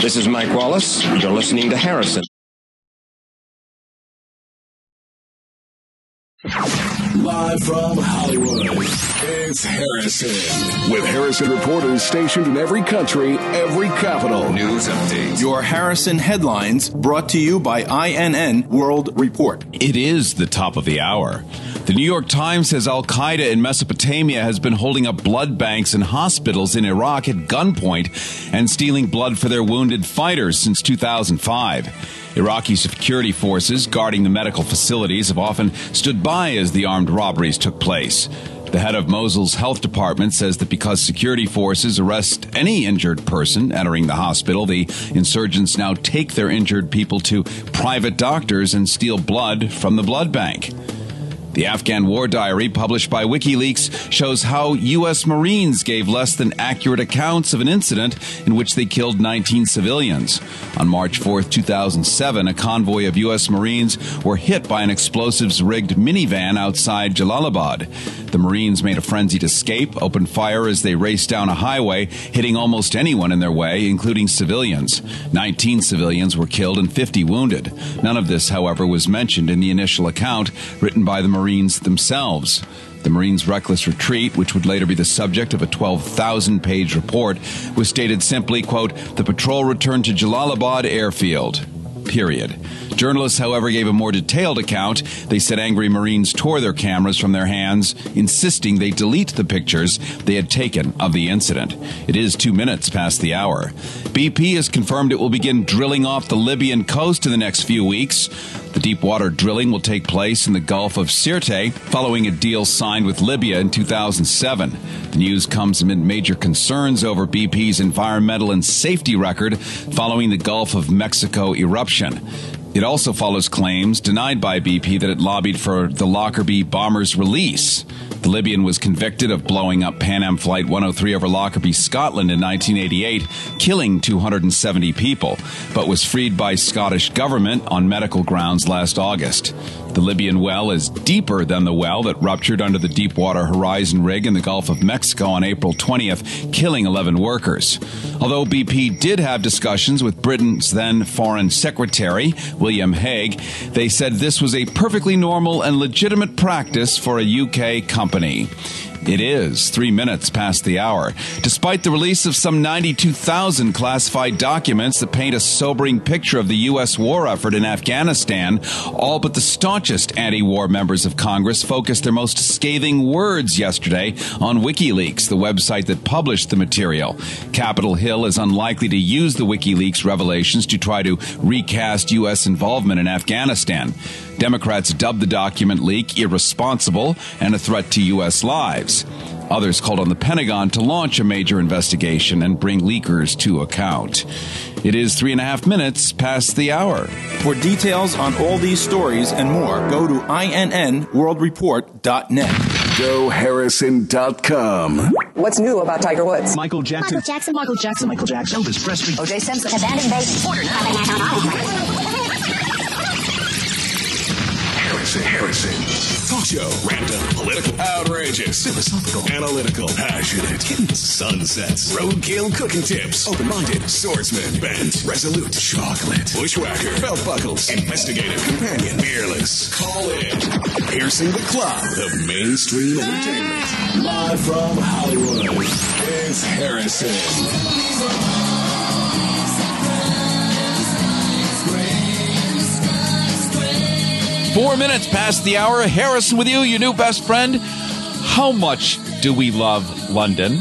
This is Mike Wallace. You're listening to Harrison. Live from Hollywood, it's Harrison. With Harrison reporters stationed in every country, every capital. News update. Your Harrison headlines brought to you by INN World Report. It is the top of the hour. The New York Times says Al Qaeda in Mesopotamia has been holding up blood banks and hospitals in Iraq at gunpoint and stealing blood for their wounded fighters since 2005. Iraqi security forces guarding the medical facilities have often stood by as the armed robberies took place. The head of Mosul's health department says that because security forces arrest any injured person entering the hospital, the insurgents now take their injured people to private doctors and steal blood from the blood bank. The Afghan War Diary, published by WikiLeaks, shows how U.S. Marines gave less than accurate accounts of an incident in which they killed 19 civilians. On March 4, 2007, a convoy of U.S. Marines were hit by an explosives rigged minivan outside Jalalabad. The Marines made a frenzied escape, opened fire as they raced down a highway, hitting almost anyone in their way, including civilians. 19 civilians were killed and 50 wounded. None of this, however, was mentioned in the initial account written by the Marines Marines themselves. The Marines' reckless retreat, which would later be the subject of a 12,000 page report, was stated simply, quote, the patrol returned to Jalalabad airfield. Period. Journalists, however, gave a more detailed account. They said angry Marines tore their cameras from their hands, insisting they delete the pictures they had taken of the incident. It is two minutes past the hour. BP has confirmed it will begin drilling off the Libyan coast in the next few weeks. The deep water drilling will take place in the Gulf of Sirte following a deal signed with Libya in 2007. The news comes amid major concerns over BP's environmental and safety record following the Gulf of Mexico eruption. It also follows claims denied by BP that it lobbied for the Lockerbie bomber's release. The Libyan was convicted of blowing up Pan Am Flight 103 over Lockerbie, Scotland in 1988, killing 270 people, but was freed by Scottish government on medical grounds last August. The Libyan well is deeper than the well that ruptured under the Deepwater Horizon rig in the Gulf of Mexico on April 20th, killing 11 workers. Although BP did have discussions with Britain's then Foreign Secretary, William Hague, they said this was a perfectly normal and legitimate practice for a UK company. It is three minutes past the hour. Despite the release of some 92,000 classified documents that paint a sobering picture of the U.S. war effort in Afghanistan, all but the staunchest anti war members of Congress focused their most scathing words yesterday on WikiLeaks, the website that published the material. Capitol Hill is unlikely to use the WikiLeaks revelations to try to recast U.S. involvement in Afghanistan. Democrats dubbed the document leak irresponsible and a threat to U.S. lives. Others called on the Pentagon to launch a major investigation and bring leakers to account. It is three and a half minutes past the hour. For details on all these stories and more, go to INNWorldReport.net. GoHarrison.com. What's new about Tiger Woods? Michael Jackson. Michael Jackson. Michael Jackson. Michael Jackson. Elvis Presley. Oh, O.J. Simpson. Abandoned baby. Harrison, Harrison. Talk show. Random, political, outrageous, philosophical, analytical, passionate, hidden sunsets, roadkill cooking tips, open-minded, swordsman, bent, resolute, chocolate, bushwhacker, belt buckles, investigative, companion, fearless. Call in. Piercing the cloud of mainstream entertainment. Live from Hollywood, it's Harrison. Four minutes past the hour. Harrison with you, your new best friend. How much do we love London?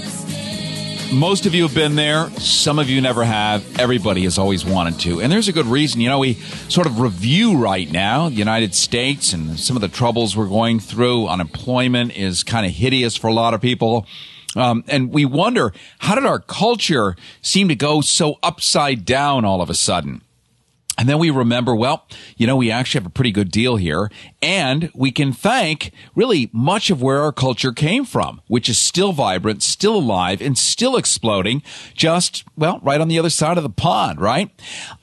Most of you have been there. Some of you never have. Everybody has always wanted to. And there's a good reason. You know, we sort of review right now the United States and some of the troubles we're going through. Unemployment is kind of hideous for a lot of people. Um, and we wonder, how did our culture seem to go so upside down all of a sudden? And then we remember, well, you know, we actually have a pretty good deal here and we can thank really much of where our culture came from, which is still vibrant, still alive and still exploding just, well, right on the other side of the pond, right?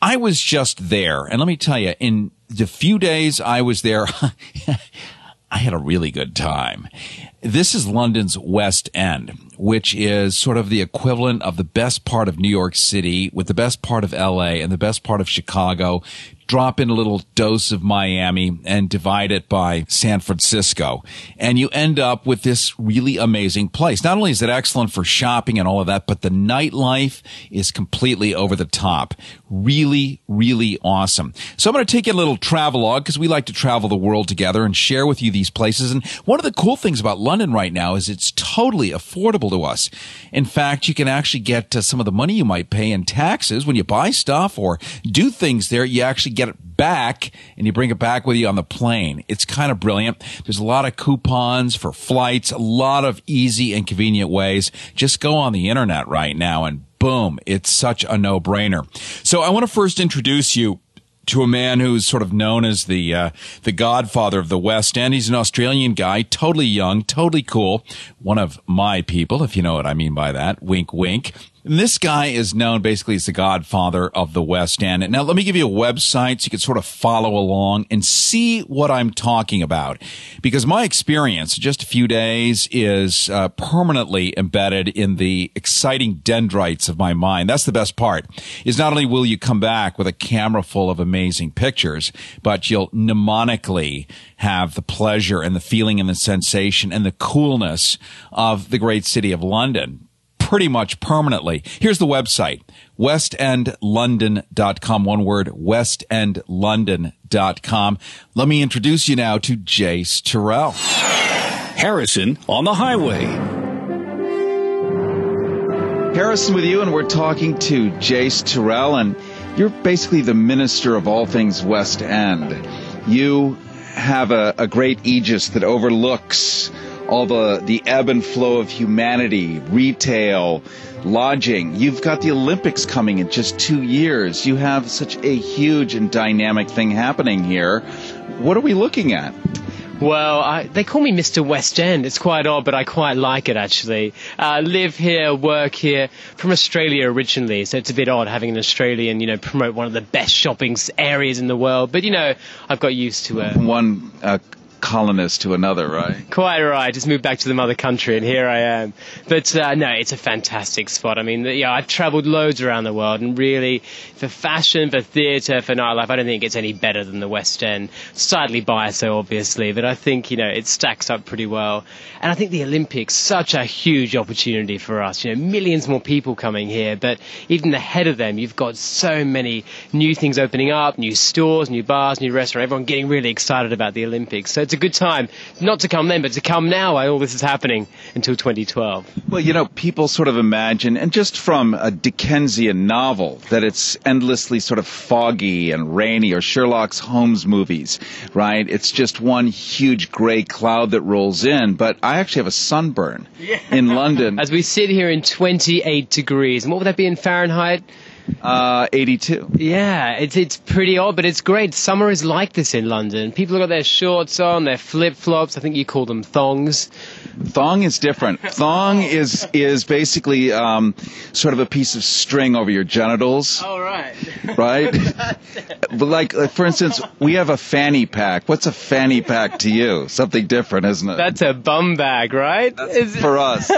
I was just there. And let me tell you, in the few days I was there, I had a really good time. This is London's West End, which is sort of the equivalent of the best part of New York City with the best part of LA and the best part of Chicago drop in a little dose of Miami and divide it by San Francisco. And you end up with this really amazing place. Not only is it excellent for shopping and all of that, but the nightlife is completely over the top. Really, really awesome. So I'm going to take you a little travelogue because we like to travel the world together and share with you these places. And one of the cool things about London right now is it's totally affordable to us. In fact, you can actually get uh, some of the money you might pay in taxes when you buy stuff or do things there. You actually get it back and you bring it back with you on the plane. It's kind of brilliant. There's a lot of coupons for flights, a lot of easy and convenient ways. Just go on the internet right now and boom, it's such a no brainer. So I want to first introduce you to a man who's sort of known as the uh, the godfather of the West End. He's an Australian guy, totally young, totally cool. One of my people, if you know what I mean by that. Wink, wink. And this guy is known basically as the godfather of the West End. Now, let me give you a website so you can sort of follow along and see what I'm talking about. Because my experience, just a few days, is uh, permanently embedded in the exciting dendrites of my mind. That's the best part. Is not only will you come back with a camera full of amazing pictures, but you'll mnemonically have the pleasure and the feeling and the sensation and the coolness of the great city of London pretty much permanently. Here's the website, westendlondon.com. One word, westendlondon.com. Let me introduce you now to Jayce Tyrell. Harrison on the highway. Harrison with you, and we're talking to Jayce Tyrell, and you're basically the minister of all things West End. You have a, a great aegis that overlooks all the, the ebb and flow of humanity, retail, lodging. You've got the Olympics coming in just two years. You have such a huge and dynamic thing happening here. What are we looking at? Well, I, they call me Mr. West End. It's quite odd, but I quite like it actually. Uh, live here, work here, from Australia originally, so it's a bit odd having an Australian, you know, promote one of the best shopping areas in the world. But you know, I've got used to it. One uh, colonist to another, right? Quite right. Just moved back to the mother country, and here I am. But uh, no, it's a fantastic spot. I mean, yeah, I've travelled loads around the world, and really, for fashion, for theatre, for nightlife, I don't think it's any better than the West End. Slightly biased, though, obviously, but I think you know it stacks up pretty well. And I think the Olympics such a huge opportunity for us. You know, millions more people coming here, but even ahead of them, you've got so many new things opening up, new stores, new bars, new restaurants. Everyone getting really excited about the Olympics. So it's a good time not to come then, but to come now while all this is happening until 2012. Well, you know, people sort of imagine, and just from a Dickensian novel, that it's endlessly sort of foggy and rainy, or Sherlock Holmes movies, right? It's just one huge gray cloud that rolls in. But I actually have a sunburn yeah. in London. As we sit here in 28 degrees, and what would that be in Fahrenheit? Uh, 82. Yeah, it's it's pretty odd, but it's great. Summer is like this in London. People have got their shorts on, their flip flops. I think you call them thongs. Thong is different. Thong is is basically um, sort of a piece of string over your genitals. Oh right. Right. like, like for instance, we have a fanny pack. What's a fanny pack to you? Something different, isn't it? That's a bum bag, right? for us.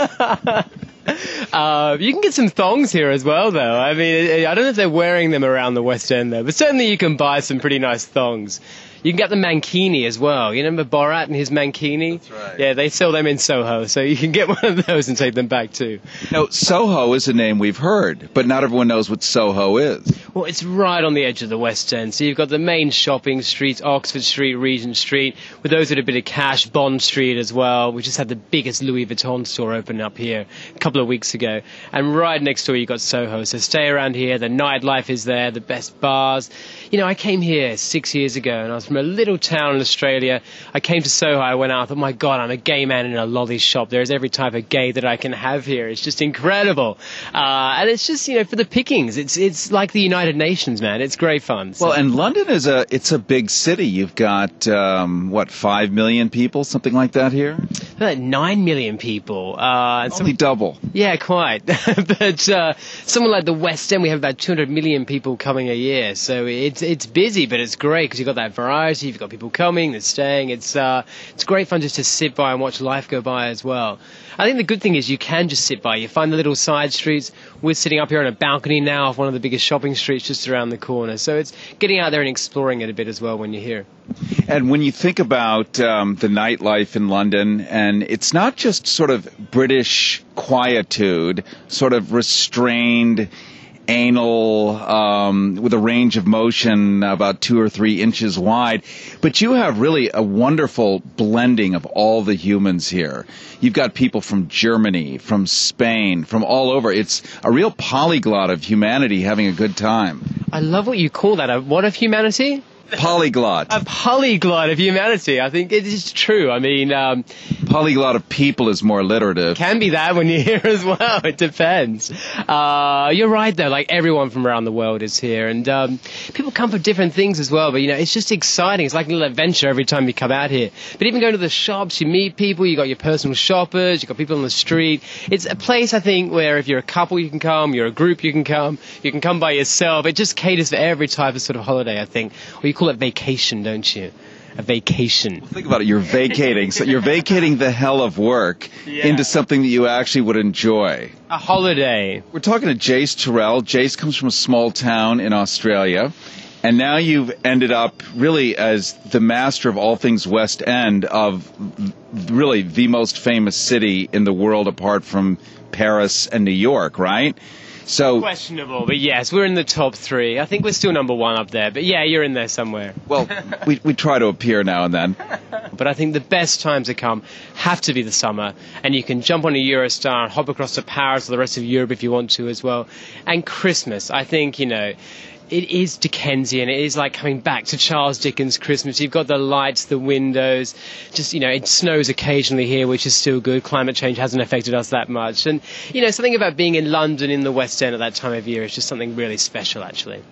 Uh, you can get some thongs here as well, though. I mean, I don't know if they're wearing them around the West End, though, but certainly you can buy some pretty nice thongs. You can get the mankini as well. You remember Borat and his mankini? That's right. Yeah, they sell them in Soho, so you can get one of those and take them back too. Now, Soho is a name we've heard, but not everyone knows what Soho is. Well, it's right on the edge of the West End. So you've got the main shopping streets, Oxford Street, Regent Street, with those with a bit of cash, Bond Street as well. We just had the biggest Louis Vuitton store open up here a couple of weeks ago. And right next door you've got Soho. So stay around here. The nightlife is there, the best bars. You know, I came here six years ago and I was from a little town in Australia. I came to Soho, I went out, I thought, my God, I'm a gay man in a lolly shop. There's every type of gay that I can have here. It's just incredible. Uh, and it's just, you know, for the pickings. It's, it's like the United Nations, man. It's great fun. So. Well, and London is a, it's a big city. You've got, um, what, five million people, something like that here? like nine million people. Uh, Only double. yeah, quite. but uh, somewhere like the West End, we have about 200 million people coming a year. So it's it's busy, but it's great because you've got that variety. You've got people coming, they're staying. It's uh, it's great fun just to sit by and watch life go by as well. I think the good thing is you can just sit by. You find the little side streets. We're sitting up here on a balcony now of one of the biggest shopping streets just around the corner. So it's getting out there and exploring it a bit as well when you're here. And when you think about um, the nightlife in London, and it's not just sort of British quietude, sort of restrained, anal, um, with a range of motion about two or three inches wide, but you have really a wonderful blending of all the humans here. You've got people from Germany, from Spain, from all over. It's a real polyglot of humanity having a good time. I love what you call that. What of humanity? Polyglot. A polyglot of humanity. I think it is true. I mean, um, Polyglot of people is more alliterative. can be that when you're here as well. It depends. Uh, you're right though. Like everyone from around the world is here, and um, people come for different things as well. But you know, it's just exciting. It's like a little adventure every time you come out here. But even going to the shops, you meet people. You got your personal shoppers. You got people on the street. It's a place I think where if you're a couple, you can come. You're a group, you can come. You can come by yourself. It just caters for every type of sort of holiday. I think. Or you call it vacation, don't you? A vacation. Think about it. You're vacating. So you're vacating the hell of work Yeah. into something that you actually would enjoy. A holiday. We're talking to Jayce Tyrell. Jayce comes from a small town in Australia. And now you've ended up really as the master of all things West End of really the most famous city in the world apart from Paris and New York, right? So, Questionable, but yes, we're in the top three. I think we're still number one up there, but yeah, you're in there somewhere. well, we, we try to appear now and then. But I think the best times to come have to be the summer, and you can jump on a Eurostar and hop across to Paris or the rest of Europe if you want to as well. And Christmas, I think, you know, it is Dickensian. It is like coming back to Charles Dickens' Christmas. You've got the lights, the windows. Just, you know, it snows occasionally here, which is still good. Climate change hasn't affected us that much. And, you know, something about being in London in the West End at that time of year is just something really special, actually.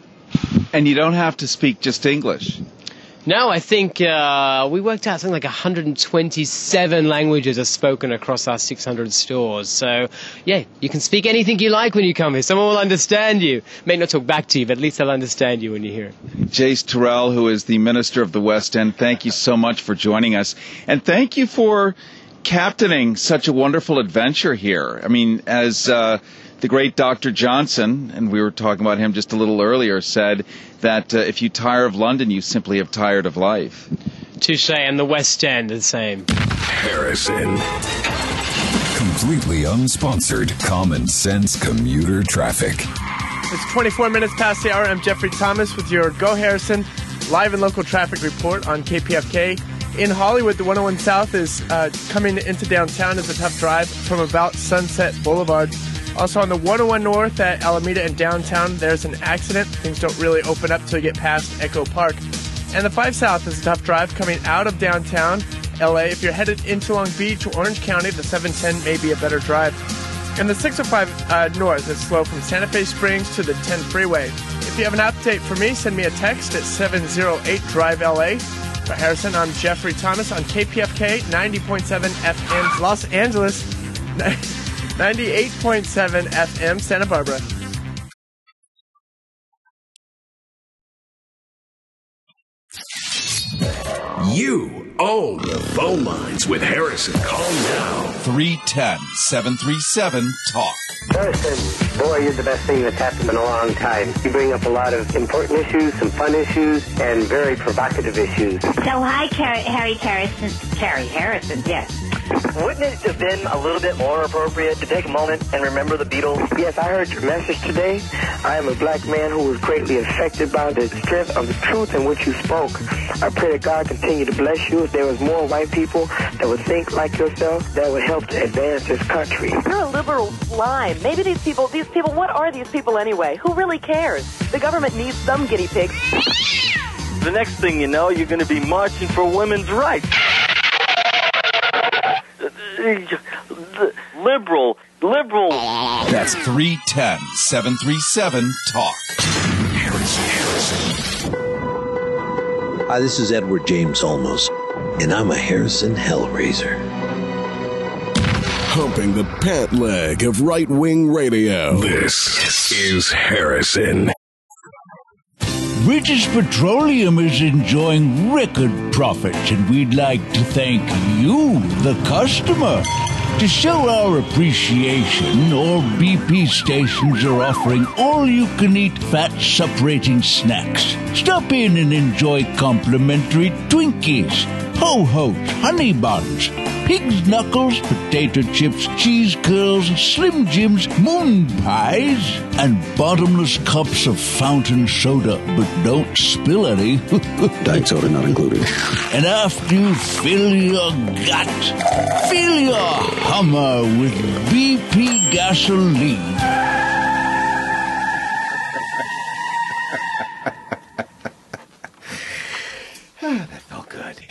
And you don't have to speak just English. No, I think uh, we worked out something like 127 languages are spoken across our 600 stores. So, yeah, you can speak anything you like when you come here. Someone will understand you. May not talk back to you, but at least they'll understand you when you hear it. Jayce Tyrell, who is the Minister of the West End, thank you so much for joining us. And thank you for captaining such a wonderful adventure here. I mean, as uh, the great Dr. Johnson, and we were talking about him just a little earlier, said that uh, if you tire of London, you simply have tired of life. Touche, and the West End the same. Harrison. Completely unsponsored common sense commuter traffic. It's 24 minutes past the hour. I'm Jeffrey Thomas with your Go Harrison live and local traffic report on KPFK. In Hollywood, the 101 South is uh, coming into downtown is a tough drive from about Sunset Boulevard. Also on the 101 North at Alameda and downtown, there's an accident. Things don't really open up till you get past Echo Park. And the 5 South is a tough drive coming out of downtown LA. If you're headed into Long Beach or Orange County, the 710 may be a better drive. And the 605 uh, North is slow from Santa Fe Springs to the 10 freeway. If you have an update for me, send me a text at 708 Drive LA. For Harrison, I'm Jeffrey Thomas on KPFK 90.7 FM Los Angeles, 98.7 FM Santa Barbara. You own the phone lines with Harrison. Call now. 310 737 TALK. Harrison, boy, you're the best thing that's happened in a long time. You bring up a lot of important issues, some fun issues, and very provocative issues. So hi, Car- Harry Harrison. Harry Harrison, yes. Wouldn't it have been a little bit more appropriate to take a moment and remember the Beatles? Yes, I heard your message today. I am a black man who was greatly affected by the strength of the truth in which you spoke. I pray that God continue to bless you. If there was more white people that would think like yourself, that would help to advance this country. You're a liberal slime. Maybe these people, these people, what are these people anyway? Who really cares? The government needs some guinea pigs. The next thing you know, you're going to be marching for women's rights. Liberal, liberal. That's 310 737 TALK. Hi, this is Edward James Olmos, and I'm a Harrison Hellraiser. humping the pant leg of right wing radio. This is Harrison. British Petroleum is enjoying record profits, and we'd like to thank you, the customer. To show our appreciation, all BP stations are offering all you can eat fat separating snacks. Stop in and enjoy complimentary Twinkies, Ho Ho's, Honey Buns, Pig's Knuckles, Potato Chips, Cheese Curls, Slim Jims, Moon Pies, and bottomless cups of fountain soda. But don't spill any. Diet soda not included. And after you fill your gut, fill your Hummer with BP gasoline.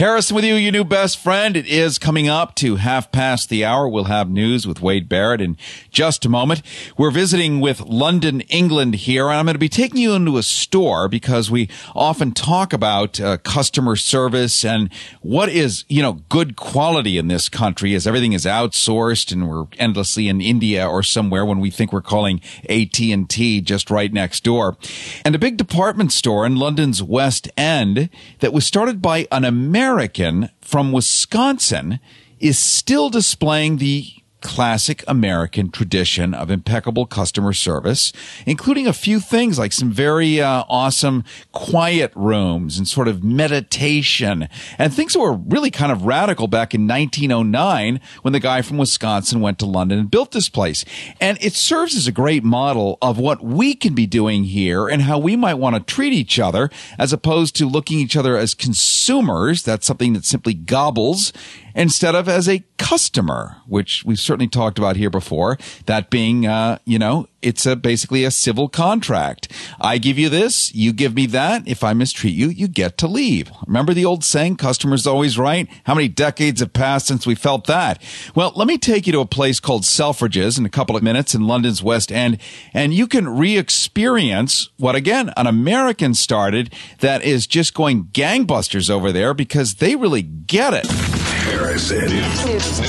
Harrison with you, your new best friend. It is coming up to half past the hour. We'll have news with Wade Barrett in just a moment. We're visiting with London, England here, and I'm going to be taking you into a store because we often talk about uh, customer service and what is, you know, good quality in this country as everything is outsourced and we're endlessly in India or somewhere when we think we're calling AT&T just right next door. And a big department store in London's West End that was started by an American American from Wisconsin is still displaying the classic American tradition of impeccable customer service, including a few things like some very uh, awesome quiet rooms and sort of meditation and things that were really kind of radical back in 1909 when the guy from Wisconsin went to London and built this place. And it serves as a great model of what we can be doing here and how we might want to treat each other as opposed to looking each other as consumers. That's something that simply gobbles instead of as a customer, which we've certainly talked about here before. That being, uh, you know, it's a basically a civil contract. I give you this, you give me that. If I mistreat you, you get to leave. Remember the old saying, customers always right? How many decades have passed since we felt that? Well, let me take you to a place called Selfridges in a couple of minutes in London's West End, and you can re-experience what again an American started that is just going gangbusters over there because they really get it. Harrison. News,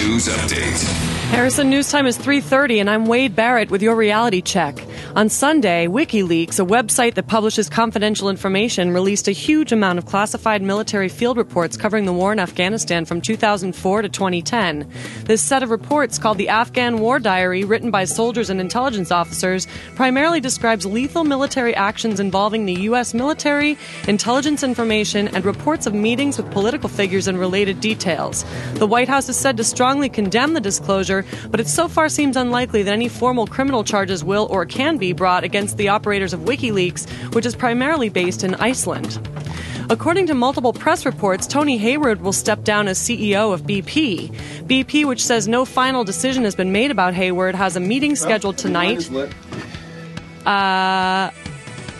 news update. Harrison News Time is 3:30 and I'm Wade Barrett with your reality check. On Sunday, WikiLeaks, a website that publishes confidential information, released a huge amount of classified military field reports covering the war in Afghanistan from 2004 to 2010. This set of reports, called the Afghan War Diary, written by soldiers and intelligence officers, primarily describes lethal military actions involving the U.S. military, intelligence information, and reports of meetings with political figures and related details. The White House is said to strongly condemn the disclosure, but it so far seems unlikely that any formal criminal charges will or can be brought against the operators of WikiLeaks, which is primarily based in Iceland. According to multiple press reports, Tony Hayward will step down as CEO of BP. BP, which says no final decision has been made about Hayward, has a meeting scheduled tonight. Uh,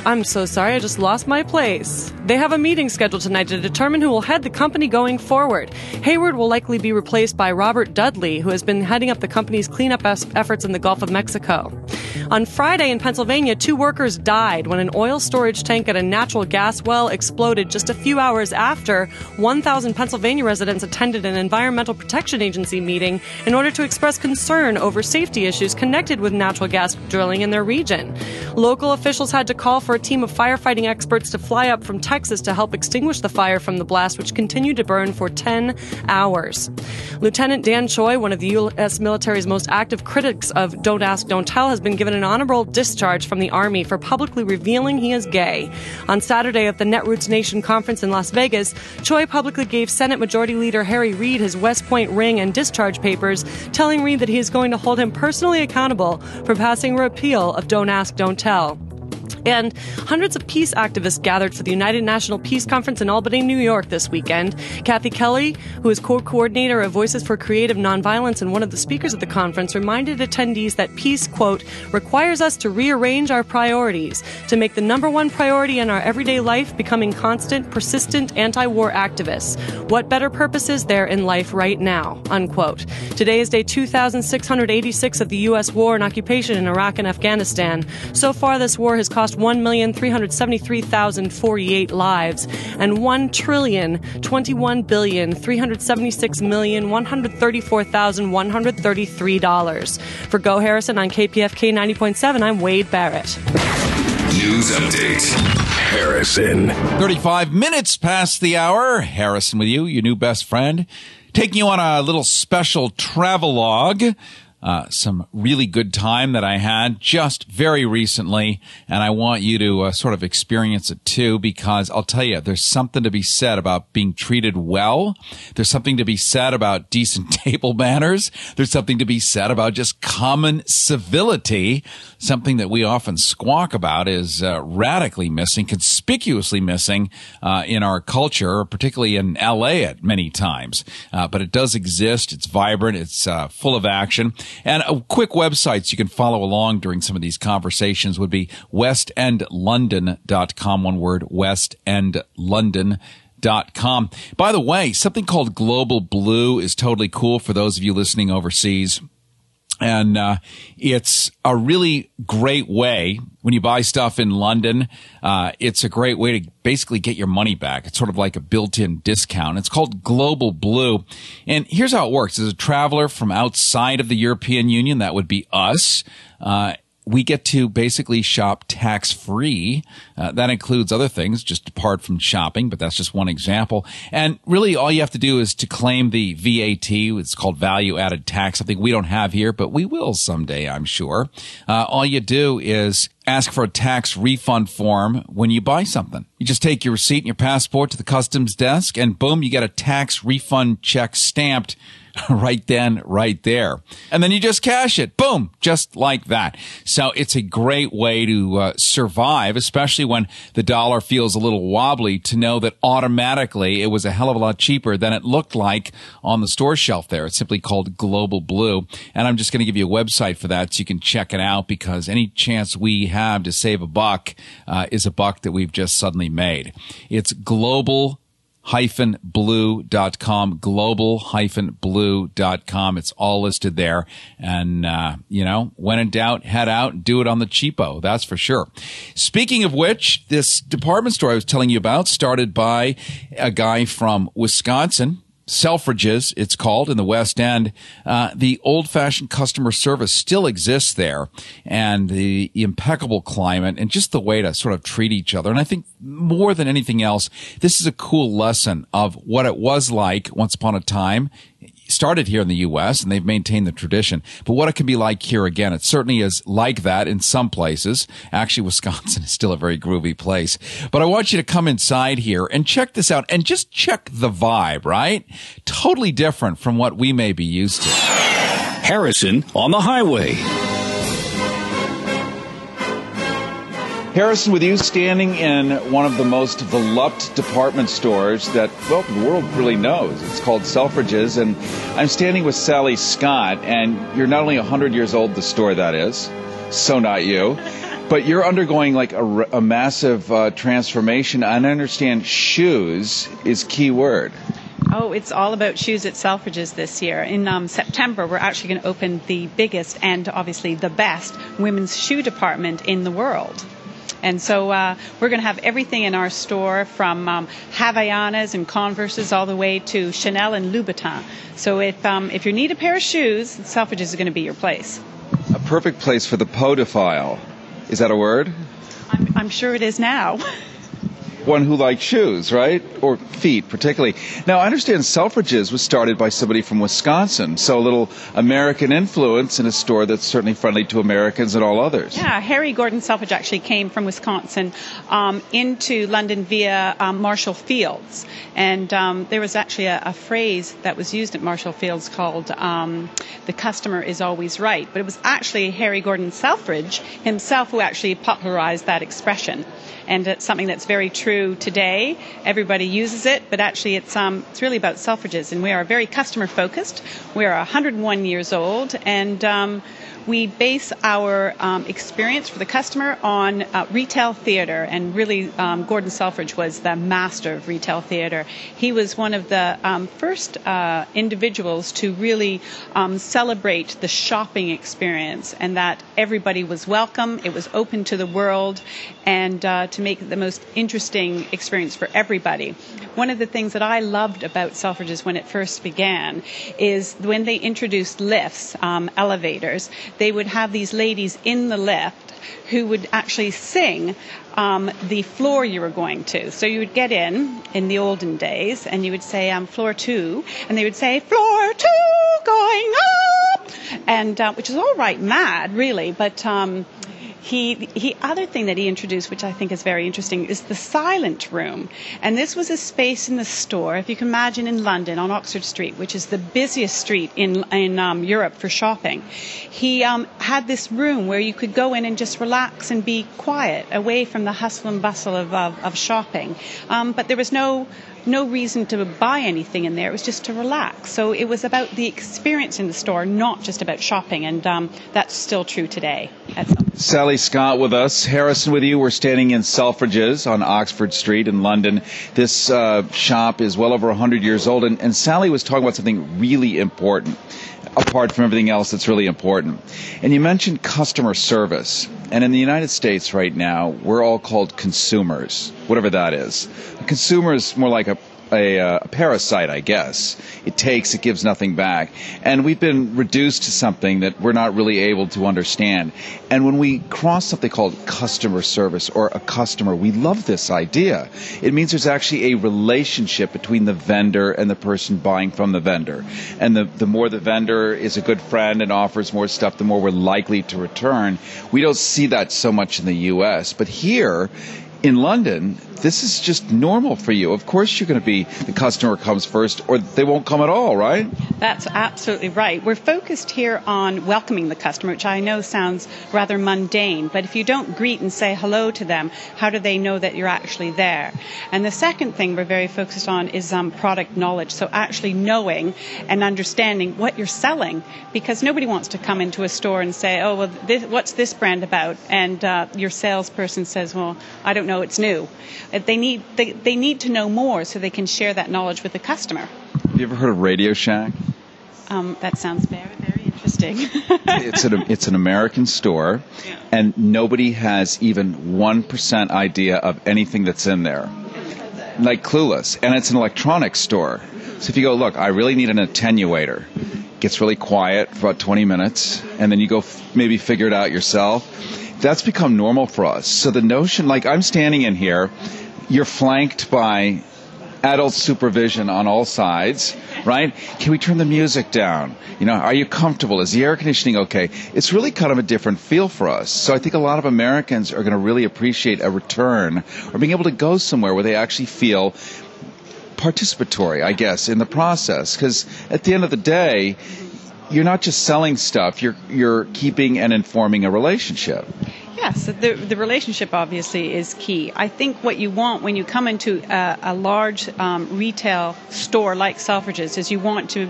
I'm so sorry, I just lost my place. They have a meeting scheduled tonight to determine who will head the company going forward. Hayward will likely be replaced by Robert Dudley, who has been heading up the company's cleanup efforts in the Gulf of Mexico. On Friday in Pennsylvania, two workers died when an oil storage tank at a natural gas well exploded just a few hours after 1,000 Pennsylvania residents attended an Environmental Protection Agency meeting in order to express concern over safety issues connected with natural gas drilling in their region. Local officials had to call for a team of firefighting experts to fly up from Texas to help extinguish the fire from the blast, which continued to burn for 10 hours. Lieutenant Dan Choi, one of the U.S. military's most active critics of Don't Ask, Don't Tell, has been given an honorable discharge from the Army for publicly revealing he is gay. On Saturday at the Netroots Nation conference in Las Vegas, Choi publicly gave Senate Majority Leader Harry Reid his West Point ring and discharge papers, telling Reid that he is going to hold him personally accountable for passing a repeal of Don't Ask, Don't Tell. And hundreds of peace activists gathered for the United National Peace Conference in Albany, New York this weekend. Kathy Kelly, who is co coordinator of Voices for Creative Nonviolence and one of the speakers at the conference, reminded attendees that peace, quote, requires us to rearrange our priorities to make the number one priority in our everyday life becoming constant, persistent anti war activists. What better purpose is there in life right now, unquote. Today is day 2686 of the U.S. war and occupation in Iraq and Afghanistan. So far, this war has cost 1,373,048 lives and 1 trillion 21 billion 376 million 134,133 dollars. For Go Harrison on KPFK 90.7, I'm Wade Barrett. News update. Harrison. 35 minutes past the hour. Harrison with you, your new best friend. Taking you on a little special travel log uh, some really good time that I had just very recently, and I want you to uh, sort of experience it too, because I'll tell you, there's something to be said about being treated well. There's something to be said about decent table manners. There's something to be said about just common civility. Something that we often squawk about is uh, radically missing, conspicuously missing uh, in our culture, particularly in LA at many times. Uh, but it does exist. It's vibrant. It's uh, full of action. And a quick websites you can follow along during some of these conversations would be westendlondon.com, one word, westendlondon.com. By the way, something called Global Blue is totally cool for those of you listening overseas. And uh, it's a really great way when you buy stuff in London. Uh, it's a great way to basically get your money back. It's sort of like a built-in discount. It's called Global Blue. And here's how it works: as a traveler from outside of the European Union, that would be us. Uh, we get to basically shop tax free. Uh, that includes other things, just apart from shopping, but that's just one example. And really, all you have to do is to claim the VAT. It's called value added tax, something we don't have here, but we will someday, I'm sure. Uh, all you do is ask for a tax refund form when you buy something. You just take your receipt and your passport to the customs desk, and boom, you get a tax refund check stamped right then, right there. And then you just cash it. Boom. Just like that. So it's a great way to uh, survive, especially when the dollar feels a little wobbly to know that automatically it was a hell of a lot cheaper than it looked like on the store shelf there. It's simply called Global Blue. And I'm just going to give you a website for that so you can check it out because any chance we have to save a buck uh, is a buck that we've just suddenly made. It's global blue.com, global blue.com. It's all listed there. And, uh, you know, when in doubt, head out and do it on the cheapo. That's for sure. Speaking of which, this department store I was telling you about started by a guy from Wisconsin. Selfridges, it's called in the West End. Uh, the old fashioned customer service still exists there and the impeccable climate and just the way to sort of treat each other. And I think more than anything else, this is a cool lesson of what it was like once upon a time started here in the U.S. and they've maintained the tradition. But what it can be like here again, it certainly is like that in some places. Actually, Wisconsin is still a very groovy place. But I want you to come inside here and check this out and just check the vibe, right? Totally different from what we may be used to. Harrison on the highway. Harrison with you, standing in one of the most beloved department stores that, well, the world really knows. It's called Selfridges, and I'm standing with Sally Scott, and you're not only 100 years old, the store that is, so not you, but you're undergoing like a, a massive uh, transformation. And I understand shoes is key word. Oh, it's all about shoes at Selfridges this year. In um, September, we're actually going to open the biggest and obviously the best women's shoe department in the world. And so uh, we're going to have everything in our store from um, Havaianas and Converses all the way to Chanel and Louboutin. So if, um, if you need a pair of shoes, Selfridges is going to be your place. A perfect place for the podophile. Is that a word? I'm, I'm sure it is now. one who likes shoes, right? Or feet, particularly. Now, I understand Selfridges was started by somebody from Wisconsin, so a little American influence in a store that's certainly friendly to Americans and all others. Yeah, Harry Gordon Selfridge actually came from Wisconsin um, into London via um, Marshall Fields. And um, there was actually a, a, phrase that was used at Marshall Fields called um, the customer is always right. But it was actually Harry Gordon Selfridge himself who actually popularized that expression. And it's something that's very true today. Everybody uses it, but actually it's um, it's really about Selfridges, and we are very customer focused. We are 101 years old, and um, we base our um, experience for the customer on uh, retail theater, and really, um, Gordon Selfridge was the master of retail theater. He was one of the um, first uh, individuals to really um, celebrate the shopping experience, and that everybody was welcome, it was open to the world, and uh, to make the most interesting experience for everybody. One of the things that I loved about Selfridges when it first began is when they introduced lifts, um, elevators they would have these ladies in the lift who would actually sing um, the floor you were going to. So you would get in in the olden days, and you would say um, floor two, and they would say floor two going up, and uh, which is all right, mad really, but. Um, he, he other thing that he introduced, which I think is very interesting, is the silent room. And this was a space in the store, if you can imagine, in London on Oxford Street, which is the busiest street in in um, Europe for shopping. He um, had this room where you could go in and just relax and be quiet, away from the hustle and bustle of of, of shopping. Um, but there was no no reason to buy anything in there. It was just to relax. So it was about the experience in the store, not just about shopping, and um, that's still true today. Sally Scott with us, Harrison with you. We're standing in Selfridges on Oxford Street in London. This uh, shop is well over 100 years old, and, and Sally was talking about something really important apart from everything else that's really important. And you mentioned customer service. And in the United States right now, we're all called consumers, whatever that is. A consumer is more like a a, uh, a, parasite, I guess. It takes, it gives nothing back. And we've been reduced to something that we're not really able to understand. And when we cross something called customer service or a customer, we love this idea. It means there's actually a relationship between the vendor and the person buying from the vendor. And the, the more the vendor is a good friend and offers more stuff, the more we're likely to return. We don't see that so much in the U.S. But here, in London, this is just normal for you. Of course, you're going to be the customer comes first, or they won't come at all, right? That's absolutely right. We're focused here on welcoming the customer, which I know sounds rather mundane, but if you don't greet and say hello to them, how do they know that you're actually there? And the second thing we're very focused on is um, product knowledge. So actually knowing and understanding what you're selling, because nobody wants to come into a store and say, "Oh, well, this, what's this brand about?" And uh, your salesperson says, "Well, I don't know." Know it's new. Uh, they need they, they need to know more so they can share that knowledge with the customer. Have you ever heard of Radio Shack? Um, that sounds very very interesting. it's an it's an American store, yeah. and nobody has even one percent idea of anything that's in there. Like clueless, and it's an electronics store. So if you go, look, I really need an attenuator. Gets really quiet for about 20 minutes, and then you go f- maybe figure it out yourself that's become normal for us. So the notion, like I'm standing in here, you're flanked by adult supervision on all sides, right? Can we turn the music down? You know, are you comfortable? Is the air conditioning okay? It's really kind of a different feel for us. So I think a lot of Americans are going to really appreciate a return or being able to go somewhere where they actually feel participatory, I guess, in the process. Because at the end of the day, you're not just selling stuff, you're, you're keeping and informing a relationship. Yes, the, the relationship obviously is key. I think what you want when you come into a, a large um, retail store like Selfridges is you want to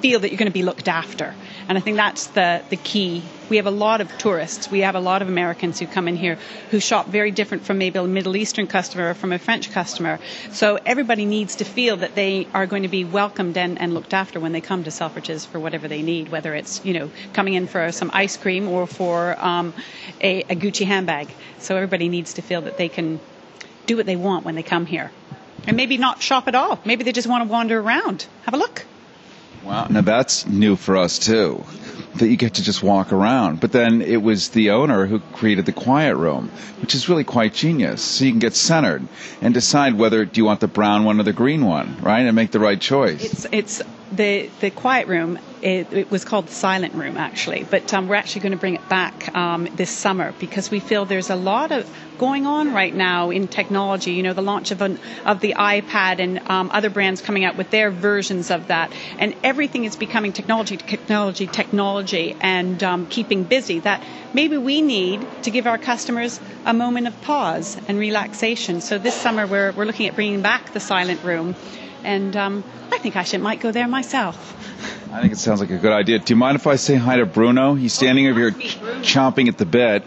feel that you're going to be looked after. And I think that's the, the key. We have a lot of tourists. We have a lot of Americans who come in here who shop very different from maybe a Middle Eastern customer or from a French customer. So everybody needs to feel that they are going to be welcomed and, and looked after when they come to Selfridges for whatever they need, whether it's, you know, coming in for some ice cream or for um, a, a Gucci handbag. So everybody needs to feel that they can do what they want when they come here. And maybe not shop at all. Maybe they just want to wander around, have a look. Wow, now that's new for us too. That you get to just walk around. But then it was the owner who created the quiet room, which is really quite genius. So you can get centered and decide whether do you want the brown one or the green one, right? And make the right choice. It's it's the the quiet room it, it, was called the silent room actually, but um, we're actually going to bring it back um, this summer because we feel there's a lot of going on right now in technology. You know, the launch of an, of the iPad and um, other brands coming out with their versions of that, and everything is becoming technology, technology, technology, and um, keeping busy. That maybe we need to give our customers a moment of pause and relaxation. So this summer we're we're looking at bringing back the silent room, and um, I think I should might go there myself. I think it sounds like a good idea. Do you mind if I say hi to Bruno? He's standing over here chomping at the bit.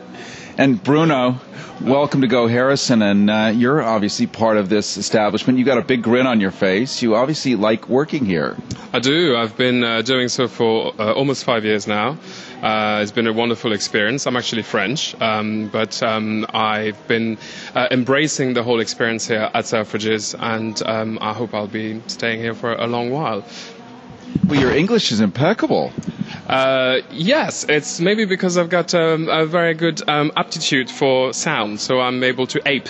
And Bruno, welcome to Go Harrison, and uh, you're obviously part of this establishment. You've got a big grin on your face. You obviously like working here. I do. I've been uh, doing so for uh, almost five years now. Uh, it's been a wonderful experience. I'm actually French, um, but um, I've been uh, embracing the whole experience here at Selfridges, and um, I hope I'll be staying here for a long while. Well, your English is impeccable. Uh, yes, it's maybe because I've got um, a very good um, aptitude for sound, so I'm able to ape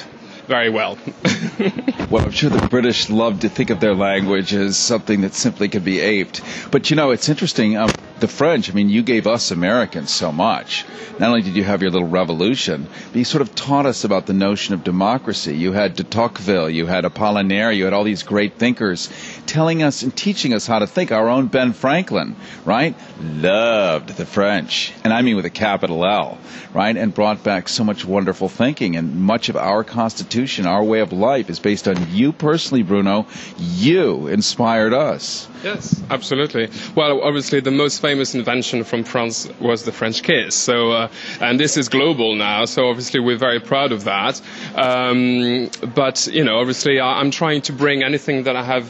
very well. well, I'm sure the British love to think of their language as something that simply can be aped. But you know, it's interesting. Um, the French, I mean, you gave us Americans so much. Not only did you have your little revolution, but you sort of taught us about the notion of democracy. You had de Tocqueville, you had Apollinaire, you had all these great thinkers telling us and teaching us how to think. Our own Ben Franklin, right? Loved the French. And I mean with a capital L, right? And brought back so much wonderful thinking. And much of our Constitution, our way of life is based on you personally, Bruno. You inspired us. Yes, absolutely. Well, obviously, the most famous invention from France was the French kiss. So, uh, and this is global now. So, obviously, we're very proud of that. Um, but you know, obviously, I'm trying to bring anything that I have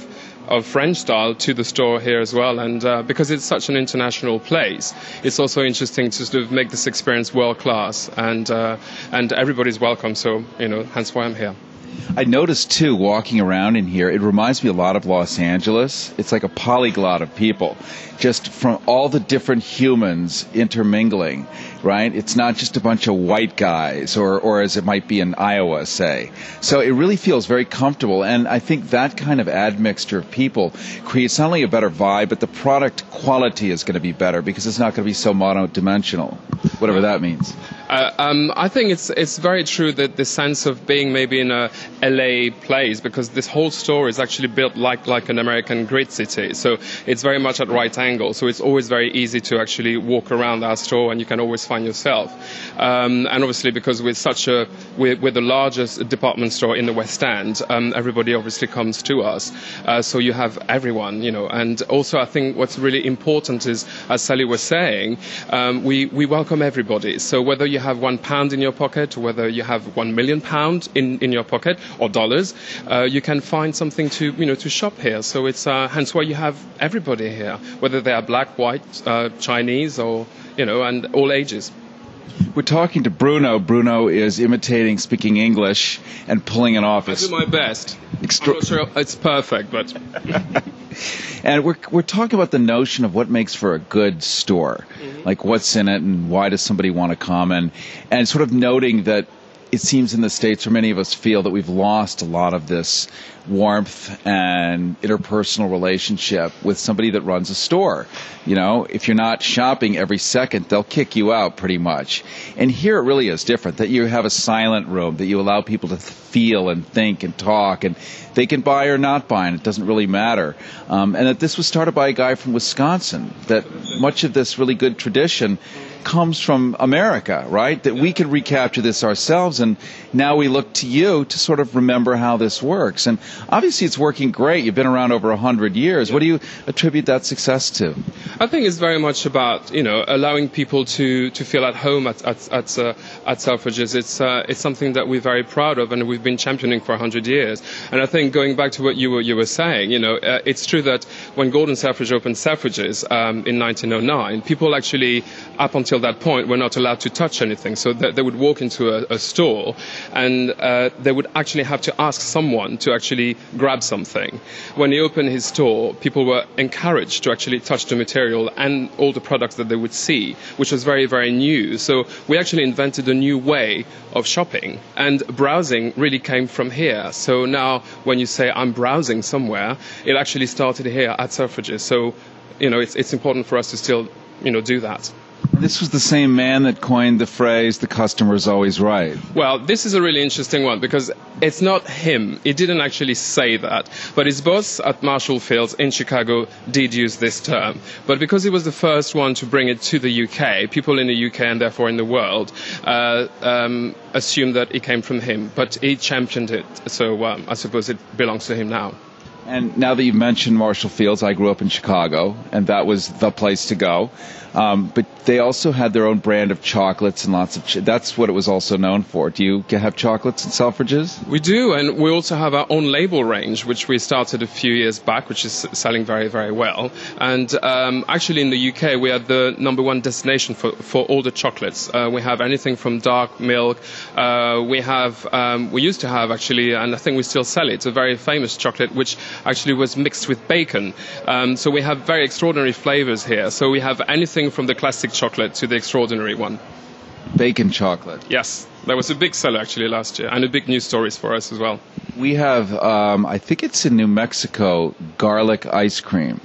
of French style to the store here as well. And uh, because it's such an international place, it's also interesting to sort of make this experience world class, and uh, and everybody's welcome. So you know, hence why I'm here. I noticed too, walking around in here, it reminds me a lot of Los Angeles. It's like a polyglot of people, just from all the different humans intermingling, right? It's not just a bunch of white guys, or, or as it might be in Iowa, say. So it really feels very comfortable, and I think that kind of admixture of people creates not only a better vibe, but the product quality is going to be better because it's not going to be so mono-dimensional, whatever that means. Uh, um, I think it's it's very true that the sense of being maybe in a LA place because this whole store is actually built like like an American grid city, so it's very much at right angle. So it's always very easy to actually walk around our store and you can always find yourself. Um, and obviously because we're such a we're, we're, the largest department store in the West End, um, everybody obviously comes to us. Uh, so you have everyone, you know. And also I think what's really important is, as Sally was saying, um, we we welcome everybody. So whether you have one pound in your pocket, whether you have one million pound in, in your pocket or dollars, uh, you can find something to you know to shop here. So it's uh, hence why you have everybody here, whether they are black, white, uh, Chinese, or you know, and all ages. We're talking to Bruno. Bruno is imitating speaking English and pulling it off. I do my best. Extra- I'm not sure it's perfect, but. and we're we're talking about the notion of what makes for a good store, mm-hmm. like what's in it and why does somebody want to come and and sort of noting that it seems in the states, or many of us feel that we've lost a lot of this warmth and interpersonal relationship with somebody that runs a store. You know, if you're not shopping every second, they'll kick you out pretty much. And here it really is different that you have a silent room, that you allow people to feel and think and talk, and they can buy or not buy, and it doesn't really matter. Um, and that this was started by a guy from Wisconsin, that much of this really good tradition comes from America, right? That we can recapture this ourselves, and now we look to you to sort of remember how this works. And obviously, it's working great. You've been around over hundred years. What do you attribute that success to? I think it's very much about you know allowing people to, to feel at home at at at, uh, at Selfridges. It's uh, it's something that we're very proud of, and we've been championing for hundred years. And I think going back to what you were you were saying, you know, uh, it's true that when Gordon Selfridge opened Selfridges um, in 1909, people actually up until until that point, were not allowed to touch anything. So they, they would walk into a, a store and uh, they would actually have to ask someone to actually grab something. When he opened his store, people were encouraged to actually touch the material and all the products that they would see, which was very, very new. So we actually invented a new way of shopping. And browsing really came from here. So now when you say I'm browsing somewhere, it actually started here at Selfridges. So, you know, it's, it's important for us to still, you know, do that. This was the same man that coined the phrase, the customer is always right. Well, this is a really interesting one because it's not him. He didn't actually say that. But his boss at Marshall Fields in Chicago did use this term. But because he was the first one to bring it to the UK, people in the UK and therefore in the world uh, um, assume that it came from him. But he championed it. So um, I suppose it belongs to him now. And now that you've mentioned Marshall Fields, I grew up in Chicago, and that was the place to go. Um, but they also had their own brand of chocolates and lots of. Ch- that's what it was also known for. Do you have chocolates and Selfridges? We do, and we also have our own label range, which we started a few years back, which is selling very, very well. And um, actually, in the UK, we are the number one destination for, for all the chocolates. Uh, we have anything from dark milk. Uh, we have. Um, we used to have actually, and I think we still sell it. It's A very famous chocolate, which actually was mixed with bacon. Um, so we have very extraordinary flavors here. So we have anything from the classic chocolate to the extraordinary one. Bacon chocolate. Yes, that was a big seller actually last year, and a big news stories for us as well. We have, um, I think it's in New Mexico, garlic ice cream.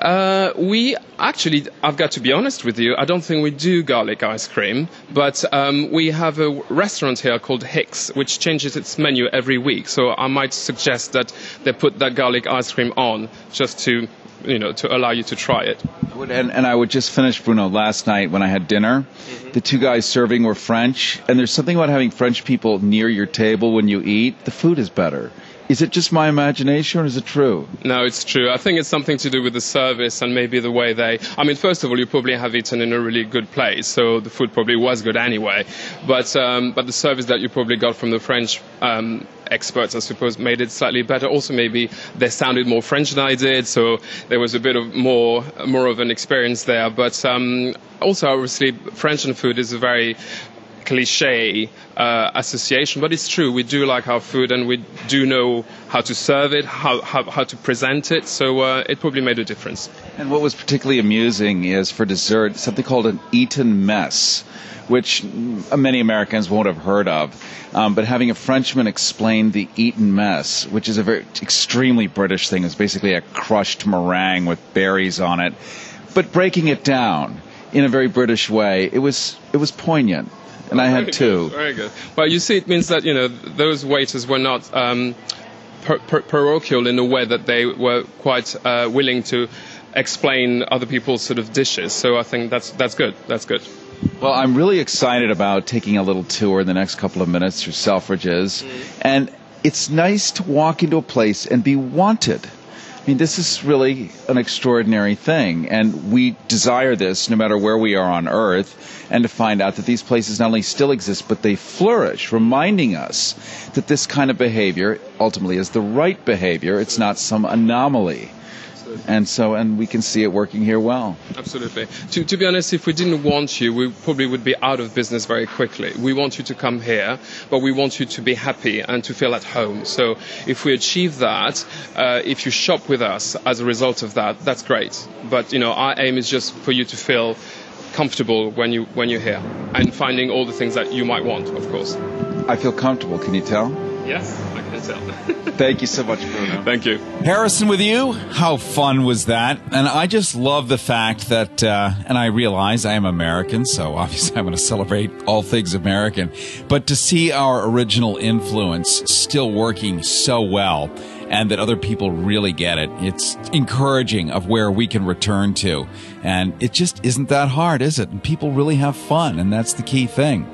Uh, we actually, I've got to be honest with you, I don't think we do garlic ice cream, but um, we have a restaurant here called Hix, which changes its menu every week. So I might suggest that they put that garlic ice cream on just to you know, to allow you to try it. And, and I would just finish, Bruno, last night when I had dinner, mm-hmm. the two guys serving were French, and there's something about having French people near your table when you eat. The food is better. Is it just my imagination or is it true? No, it's true. I think it's something to do with the service and maybe the way they. I mean, first of all, you probably have eaten in a really good place, so the food probably was good anyway. But um, but the service that you probably got from the French um, experts, I suppose, made it slightly better. Also, maybe they sounded more French than I did, so there was a bit of more more of an experience there. But um, also, obviously, French and food is a very cliche uh, association, but it's true. We do like our food and we do know how to serve it, how, how, how to present it, so uh, it probably made a difference. And what was particularly amusing is for dessert, something called an Eton mess, which many Americans won't have heard of. Um, but having a Frenchman explain the Eton mess, which is a very extremely British thing, is basically a crushed meringue with berries on it, but breaking it down in a very British way, it was it was poignant and I had two. Good, very good. Well, you see, it means that you know those waiters were not um, per- per- parochial in a way that they were quite uh, willing to explain other people's sort of dishes. So I think that's that's good. That's good. Well, I'm really excited about taking a little tour in the next couple of minutes through Selfridges, mm. and it's nice to walk into a place and be wanted. I mean, this is really an extraordinary thing, and we desire this no matter where we are on earth, and to find out that these places not only still exist, but they flourish, reminding us that this kind of behavior ultimately is the right behavior. It's not some anomaly. And so, and we can see it working here well. Absolutely. To, to be honest, if we didn't want you, we probably would be out of business very quickly. We want you to come here, but we want you to be happy and to feel at home. So if we achieve that, uh, if you shop with us as a result of that, that's great. But, you know, our aim is just for you to feel comfortable when you when you're here and finding all the things that you might want, of course. I feel comfortable. Can you tell? Yes. I can tell. Thank you so much, Bruno. Thank you. Harrison with you. How fun was that? And I just love the fact that, uh, and I realize I am American, so obviously I'm going to celebrate all things American. But to see our original influence still working so well and that other people really get it. It's encouraging of where we can return to. And it just isn't that hard, is it? And people really have fun, and that's the key thing.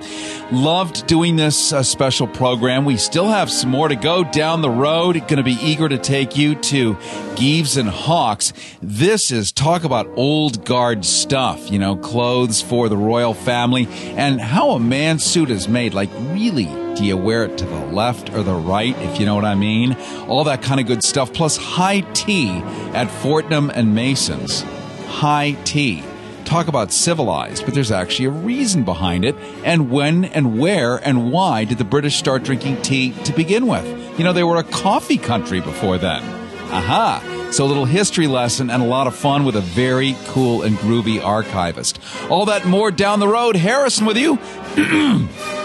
Loved doing this uh, special program. We still have some more to go down the road. Going to be eager to take you to Gieves and Hawkes. This is talk about old guard stuff, you know, clothes for the royal family and how a man's suit is made. Like, really, do you wear it to the left or the right, if you know what I mean? All that kind of good stuff, plus high tea at Fortnum and Mason's. High tea. Talk about civilized, but there's actually a reason behind it. And when and where and why did the British start drinking tea to begin with? You know, they were a coffee country before then. Aha! So a little history lesson and a lot of fun with a very cool and groovy archivist. All that more down the road. Harrison with you.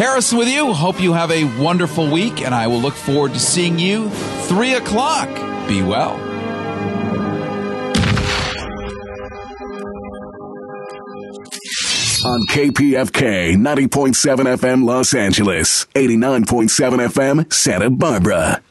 Harrison with you. Hope you have a wonderful week, and I will look forward to seeing you 3 o'clock. Be well. On KPFK 90.7 FM Los Angeles, 89.7 FM Santa Barbara.